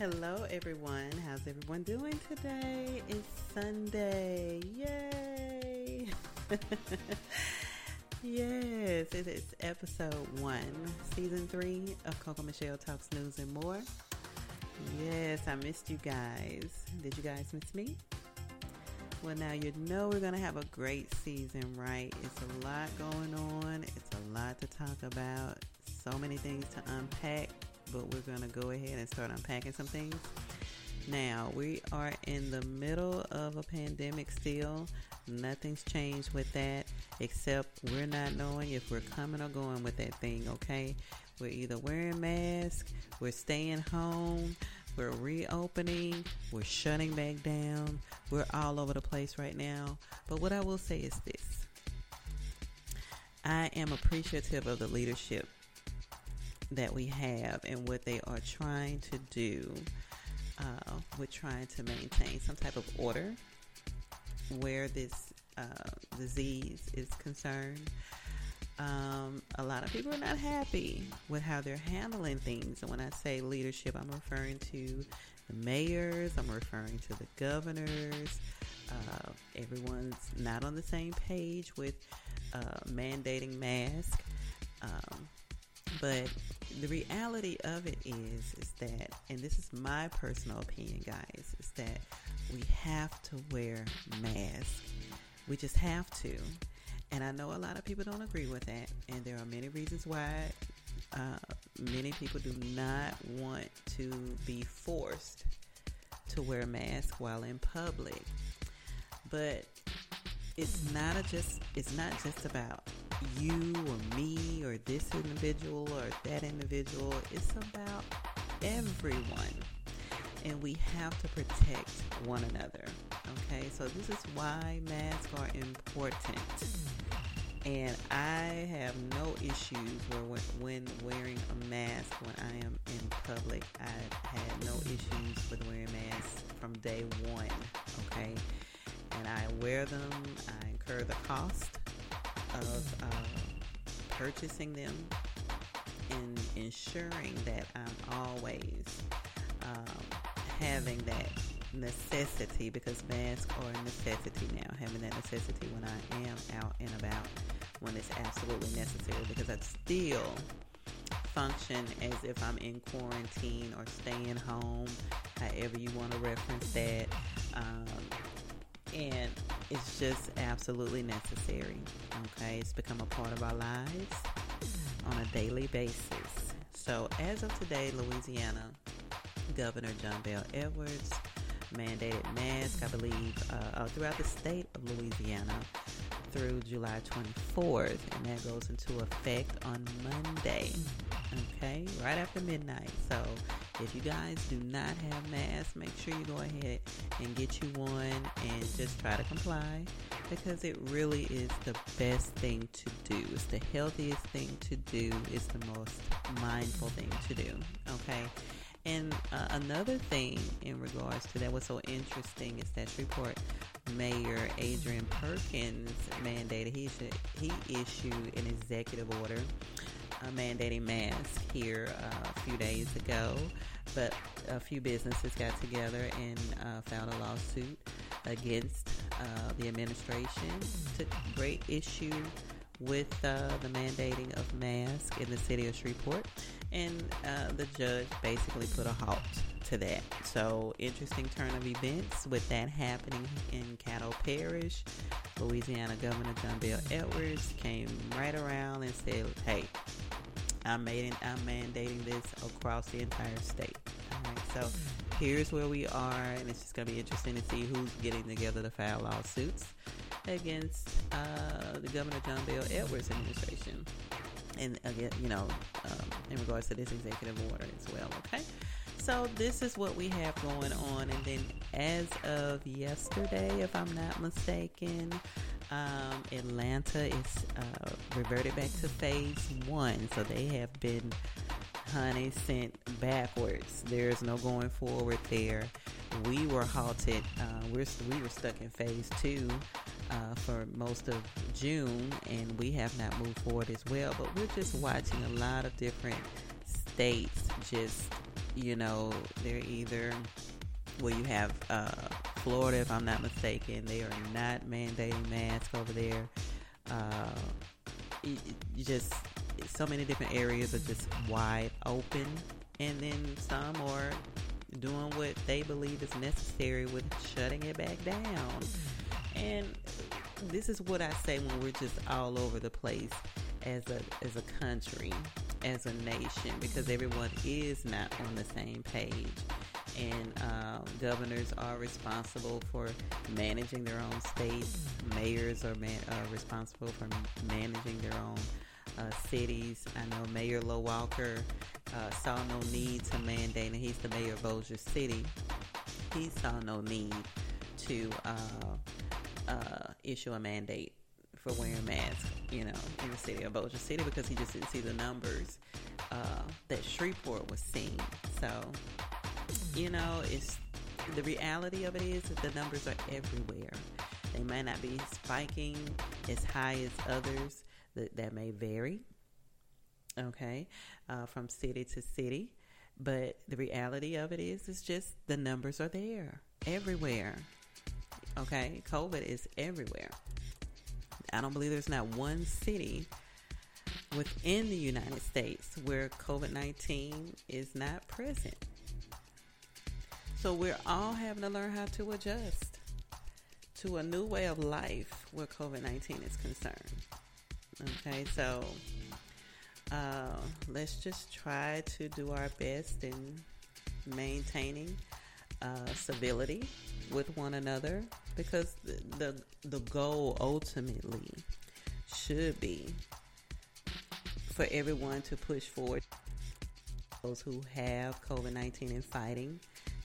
Hello, everyone. How's everyone doing today? It's Sunday. Yay! yes, it is episode one, season three of Coco Meshelle Talks News and More. Yes, I missed you guys. Did you guys miss me? Well, now you know we're going to have a great season, right? It's a lot going on, it's a lot to talk about, so many things to unpack but we're going to go ahead and start unpacking some things. Now, we are in the middle of a pandemic still. Nothing's changed with that, except we're not knowing if we're coming or going with that thing, okay? We're either wearing masks, we're staying home, we're reopening, we're shutting back down, we're all over the place right now. But what I will say is this I am appreciative of the leadership that we have and what they are trying to do uh, with trying to maintain some type of order where this uh, disease is concerned. Um, a lot of people are not happy with how they're handling things. And when I say leadership, I'm referring to the mayors, I'm referring to the governors. Uh, everyone's not on the same page with uh, mandating masks. Um, but the reality of it is, is that, and this is my personal opinion, guys, is that we have to wear masks. We just have to. And I know a lot of people don't agree with that, and there are many reasons why uh, many people do not want to be forced to wear a mask while in public. But it's not just it's not just about you or me or this individual or that individual. It's about everyone. And we have to protect one another. Okay, so this is why masks are important. And I have no issues where when wearing a mask when I am in public. I had no issues with wearing masks from day one. Okay, and I wear them. I incur the cost of uh, purchasing them and ensuring that I'm always um, having that necessity because masks are a necessity now. Having that necessity when I am out and about when it's absolutely necessary because I still function as if I'm in quarantine or staying home, however you want to reference that. Um, and it's just absolutely necessary. Okay, it's become a part of our lives on a daily basis. So, as of today, Louisiana Governor John Bel Edwards mandated masks, I believe, uh, uh, throughout the state of Louisiana through July 24th, and that goes into effect on Monday. Okay, right after midnight. So, if you guys do not have masks, make sure you go ahead and get you one and just try to comply because it really is the best thing to do. It's the healthiest thing to do. It's the most mindful thing to do. Okay. And uh, another thing in regards to that, what's so interesting is that Shreveport Mayor Adrian Perkins mandated he should, he issued an executive order mandating masks here uh, a few days ago, but a few businesses got together and uh, filed a lawsuit against uh, the administration. Took great issue with uh, the mandating of masks in the city of Shreveport, and uh, the judge basically put a halt to that. So, interesting turn of events with that happening in Caddo Parish. Louisiana Governor John Bel Edwards came right around and said, "Hey, I'm, made, I'm mandating this across the entire state." All right, so here's where we are, and it's just going to be interesting to see who's getting together to file lawsuits against uh, the Governor John Bel Edwards administration. And again, you know, um, in regards to this executive order as well. Okay, so this is what we have going on, and then as of yesterday, if I'm not mistaken, um, Atlanta is uh, reverted back to phase one, so they have been honey sent backwards. There's no going forward there. We were halted. Uh, we're we were stuck in phase two uh, for most of June, and we have not moved forward as well. But we're just watching a lot of different states just you know, they're either well, you have uh, Florida, if I'm not mistaken, they are not mandating masks over there. Uh, just so many different areas are just wide open, and then some are doing what they believe is necessary with shutting it back down. And this is what I say when we're just all over the place as a as a country, as a nation, because everyone is not on the same page. And uh, governors are responsible for managing their own states. Mayors are man- uh, responsible for managing their own uh, cities. I know Mayor Lo Walker uh, saw no need to mandate, and he's the mayor of Bossier City. He saw no need to uh, uh, issue a mandate for wearing masks, you know, in the city of Bossier City because he just didn't see the numbers that Shreveport was seeing. So, you know, it's the reality of it is that the numbers are everywhere. They might not be spiking as high as others. That that may vary. Okay, uh, from city to city, but the reality of it is, it's just the numbers are there everywhere. Okay, COVID is everywhere. I don't believe there's not one city within the United States where COVID 19 is not present. So we're all having to learn how to adjust to a new way of life where COVID 19 is concerned. Okay, so uh, let's just try to do our best in maintaining uh, civility with one another because the, the the goal ultimately should be for everyone to push forward those who have COVID 19 and fighting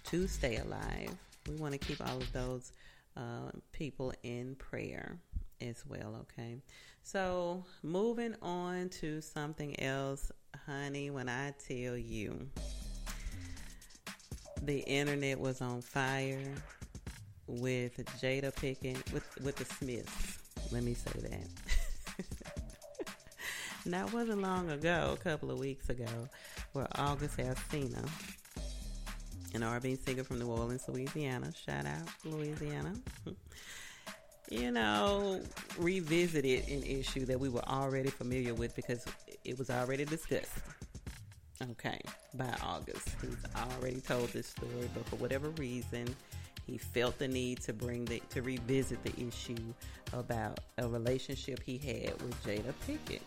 to stay alive. We want to keep all of those uh, people in prayer as well, okay? So, moving on to something else, honey, when I tell you the internet was on fire with Jada Pinkett with with the Smiths. Let me say that. now it wasn't long ago, a couple of weeks ago, where August Alsina, an R&B singer from New Orleans, Louisiana, shout out Louisiana, you know, revisited an issue that we were already familiar with because it was already discussed. Okay, by August. He's already told this story, but for whatever reason, he felt the need to bring the to revisit the issue about a relationship he had with Jada Pinkett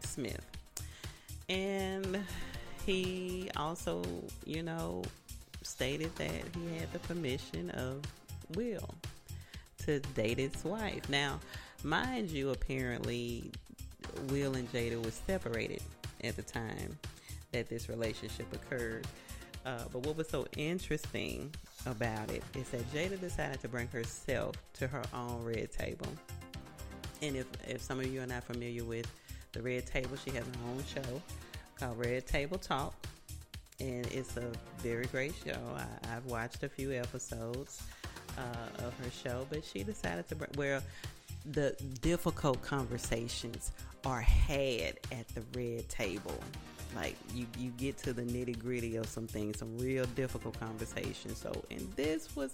Smith. And he also, you know, stated that he had the permission of Will to date his wife. Now, mind you, apparently Will and Jada was separated at the time that this relationship occurred. Uh, but what was so interesting about it is that Jada decided to bring herself to her own red table. And if, if some of you are not familiar with the Red Table, she has her own show called Red Table Talk. And it's a very great show. I, have watched a few episodes uh, of her show, but she decided to bring, where the difficult conversations are had at the red table like you, you get to the nitty gritty of some things, some real difficult conversations. So, and this was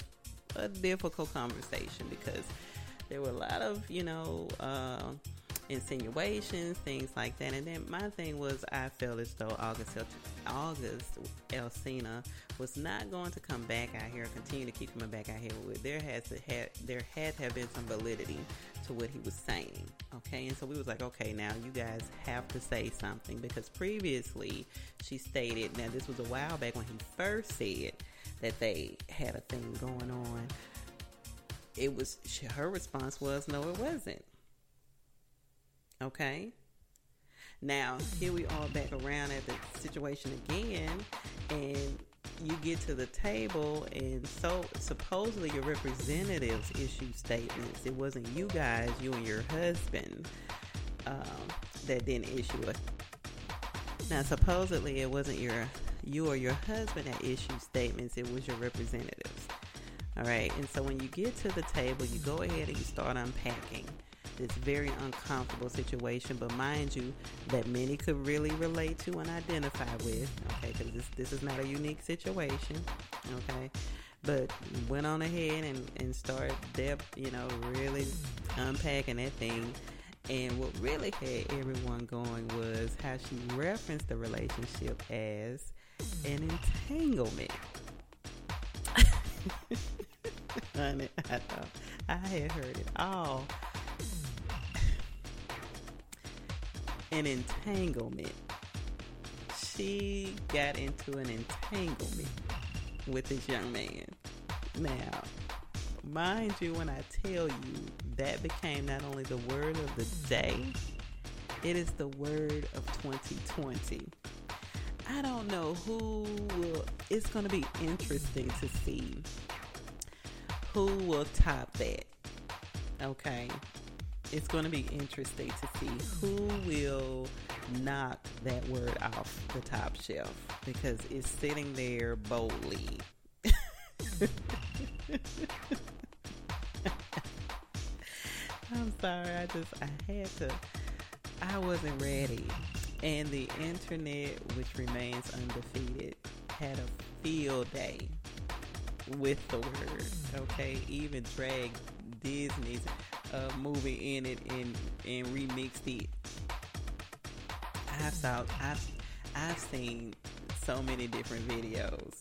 a difficult conversation because there were a lot of, you know, uh, insinuations, things like that. And then my thing was, I felt as though August August Alsina was not going to come back out here, continue to keep coming back out here. With there has to have there had to have been some validity to what he was saying. Okay, and so we was like, okay, now you guys have to say something because previously she stated, now this was a while back when he first said that they had a thing going on. It was her response was, no, it wasn't. Okay. Now here we are back around at the situation again, and you get to the table, and so supposedly your representatives issue statements. It wasn't you guys, you and your husband, um, that didn't issue it. Now supposedly it wasn't your you or your husband that issued statements. It was your representatives. All right, and so when you get to the table, you go ahead and you start unpacking this very uncomfortable situation. But mind you, that many could really relate to and identify with. Okay, because this this is not a unique situation. Okay, but went on ahead and and started depth, you know, really unpacking that thing. And what really had everyone going was how she referenced the relationship as an entanglement. Honey, I I had heard it all. An entanglement. She got into an entanglement with this young man. Now, mind you, when I tell you that became not only the word of the day, it is the word of 2020. I don't know who will, it's going to be interesting to see who will top that. Okay. It's going to be interesting to see who will knock that word off the top shelf because it's sitting there boldly. I'm sorry, I just I had to I wasn't ready. And the internet, which remains undefeated, had a field day with the word. Okay, even dragged Disney's uh, movie in it and and remixed it. I've saw I've I've seen so many different videos,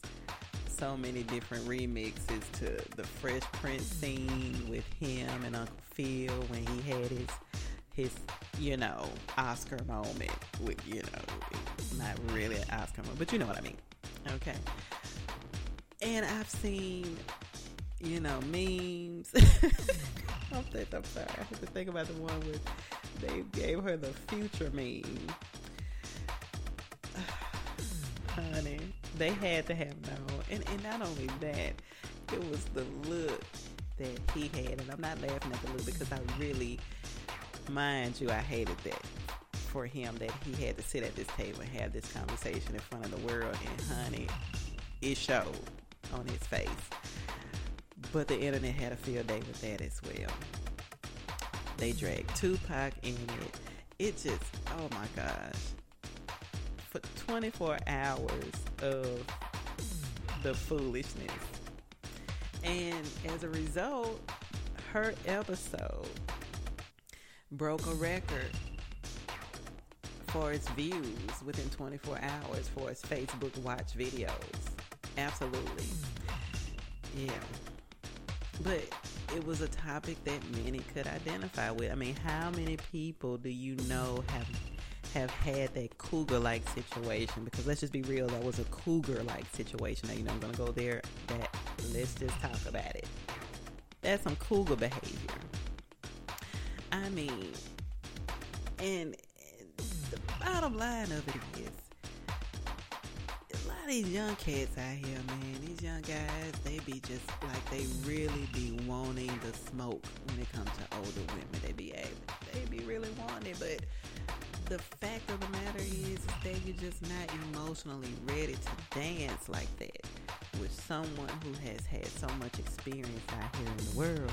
so many different remixes to the Fresh Prince scene with him and Uncle Phil when he had his his you know Oscar moment with you know not really an Oscar moment, but you know what I mean. Okay. And I've seen, you know, memes. I'm, th- I'm sorry. I have to think about the one with they gave her the future meme. Honey, they had to have known. And, and not only that, it was the look that he had. And I'm not laughing at the look because I really, mind you, I hated that for him that he had to sit at this table and have this conversation in front of the world. And honey, it showed on his face. But the internet had a field day with that as well. They dragged Tupac in it. It just, oh my gosh. For 24 hours of the foolishness. And as a result, her episode broke a record for its views within 24 hours for its Facebook watch videos. Absolutely. Yeah. But it was a topic that many could identify with. I mean, how many people do you know have have had that cougar like situation? Because let's just be real, that was a cougar like situation. Now you know I'm gonna go there. That let's just talk about it. That's some cougar behavior. I mean, and the bottom line of it is these young cats out here, man, these young guys, they be just like they really be wanting the smoke when it comes to older women. They be able, they be really wanting but the fact of the matter is, is that you're just not emotionally ready to dance like that with someone who has had so much experience out here in the world.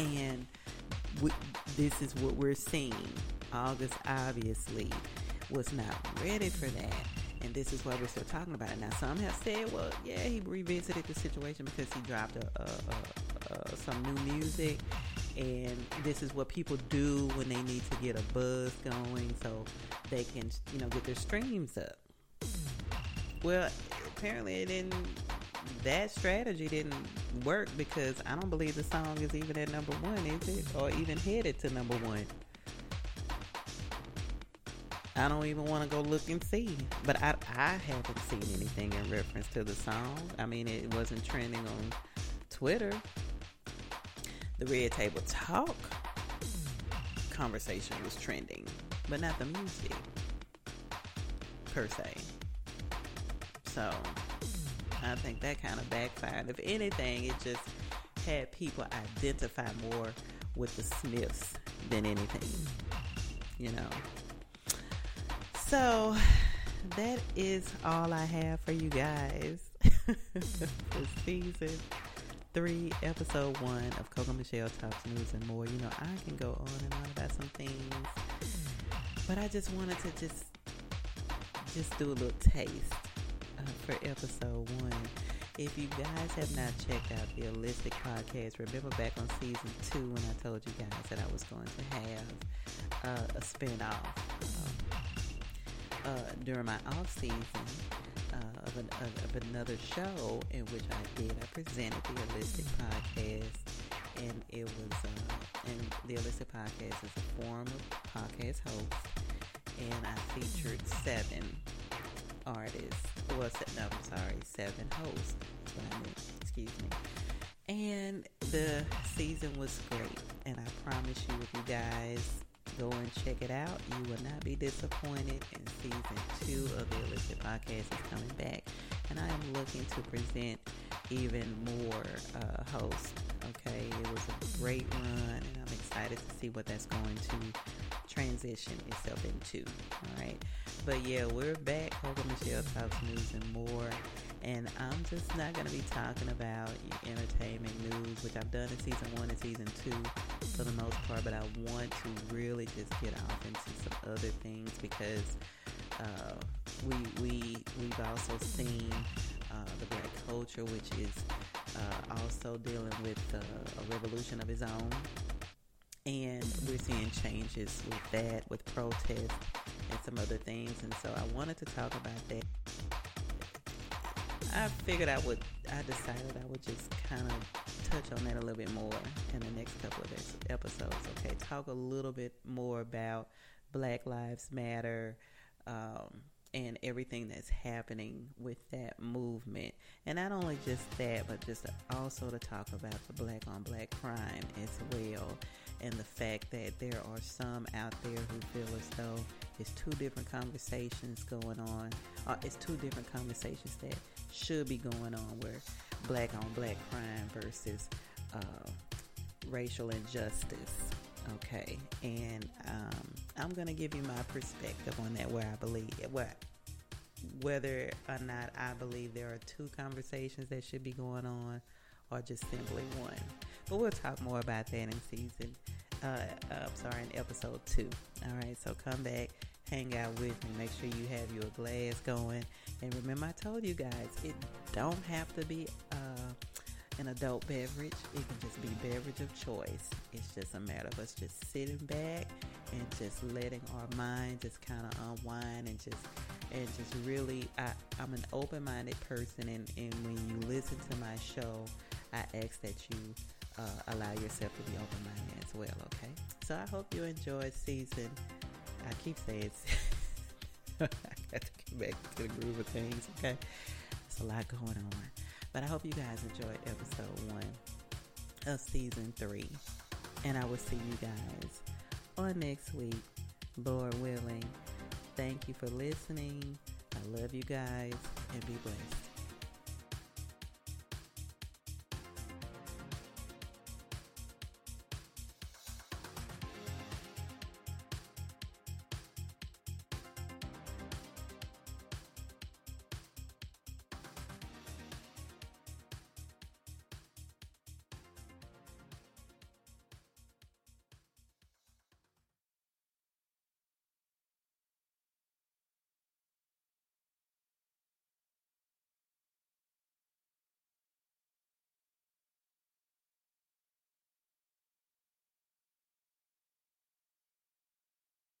And we, this is what we're seeing. August obviously was not ready for that and this is why we're still talking about it now. Some have said, well, yeah, he revisited the situation because he dropped a, a, a, some new music, and this is what people do when they need to get a buzz going, so they can, you know, get their streams up. Well, apparently it didn't. That strategy didn't work because I don't believe the song is even at number one, is it, or even headed to number one. I don't even want to go look and see. But I, I haven't seen anything in reference to the song. I mean, it wasn't trending on Twitter. The Red Table Talk conversation was trending, but not the music per se. So I think that kind of backfired. If anything, it just had people identify more with the Smiths than anything, you know. So that is all I have for you guys for season three, episode one of Coco Meshelle Talks News and More. You know, I can go on and on about some things, but I just wanted to just just do a little taste uh, for episode one. If you guys have not checked out the Holistic Podcast, remember back on season two when I told you guys that I was going to have uh, a spinoff uh, during my off season uh, of, an, of, of, another show in which I did. I presented the Holistic Podcast, and it was uh, and the Holistic Podcast is a form of podcast hosts, and I featured seven artists. Well, no, I'm sorry, seven hosts. That's what I meant. Excuse me. And the season was great, and I promise you, if you guys go and check it out, you will not be disappointed. And season two of the Holistic Podcast is coming back, and I am looking to present even more uh, hosts. Okay, it was a great run, and I'm excited to see what that's going to transition itself into. All right. But yeah, we're back. Coco Meshelle talks news and more. And I'm just not going to be talking about entertainment news, which I've done in season one and season two for the most part. But I want to really just get off into some other things because uh, we we we've also seen uh, the black culture, which is uh, also dealing with a revolution of its own, and we're seeing changes with that, with protests and some other things. And so I wanted to talk about that. I figured I would, I decided I would just kind of touch on that a little bit more in the next couple of episodes. Okay, talk a little bit more about Black Lives Matter. Um, and everything that's happening with that movement. And not only just that, but just also to talk about the black on black crime as well. And the fact that there are some out there who feel as though it's two different conversations going on. It's two different conversations that should be going on where black on black crime versus uh, racial injustice Okay, and um, I'm gonna give you my perspective on that. Where I believe, where, whether or not I believe there are two conversations that should be going on, or just simply one. But we'll talk more about that in season. Uh, uh, I'm sorry, in episode two. All right, so come back, hang out with me. Make sure you have your glass going, and remember, I told you guys it don't have to be. Uh, an adult beverage. It can just be beverage of choice. It's just a matter of us just sitting back and just letting our mind just kind of unwind and just and just really I, I'm an open-minded person and, and when you listen to my show I ask that you uh, allow yourself to be open-minded as well okay so I hope you enjoyed season I keep saying I got to get back to the groove of things okay there's a lot going on but I hope you guys enjoyed episode one of season three. And I will see you guys on next week, Lord willing. Thank you for listening. I love you guys and be blessed.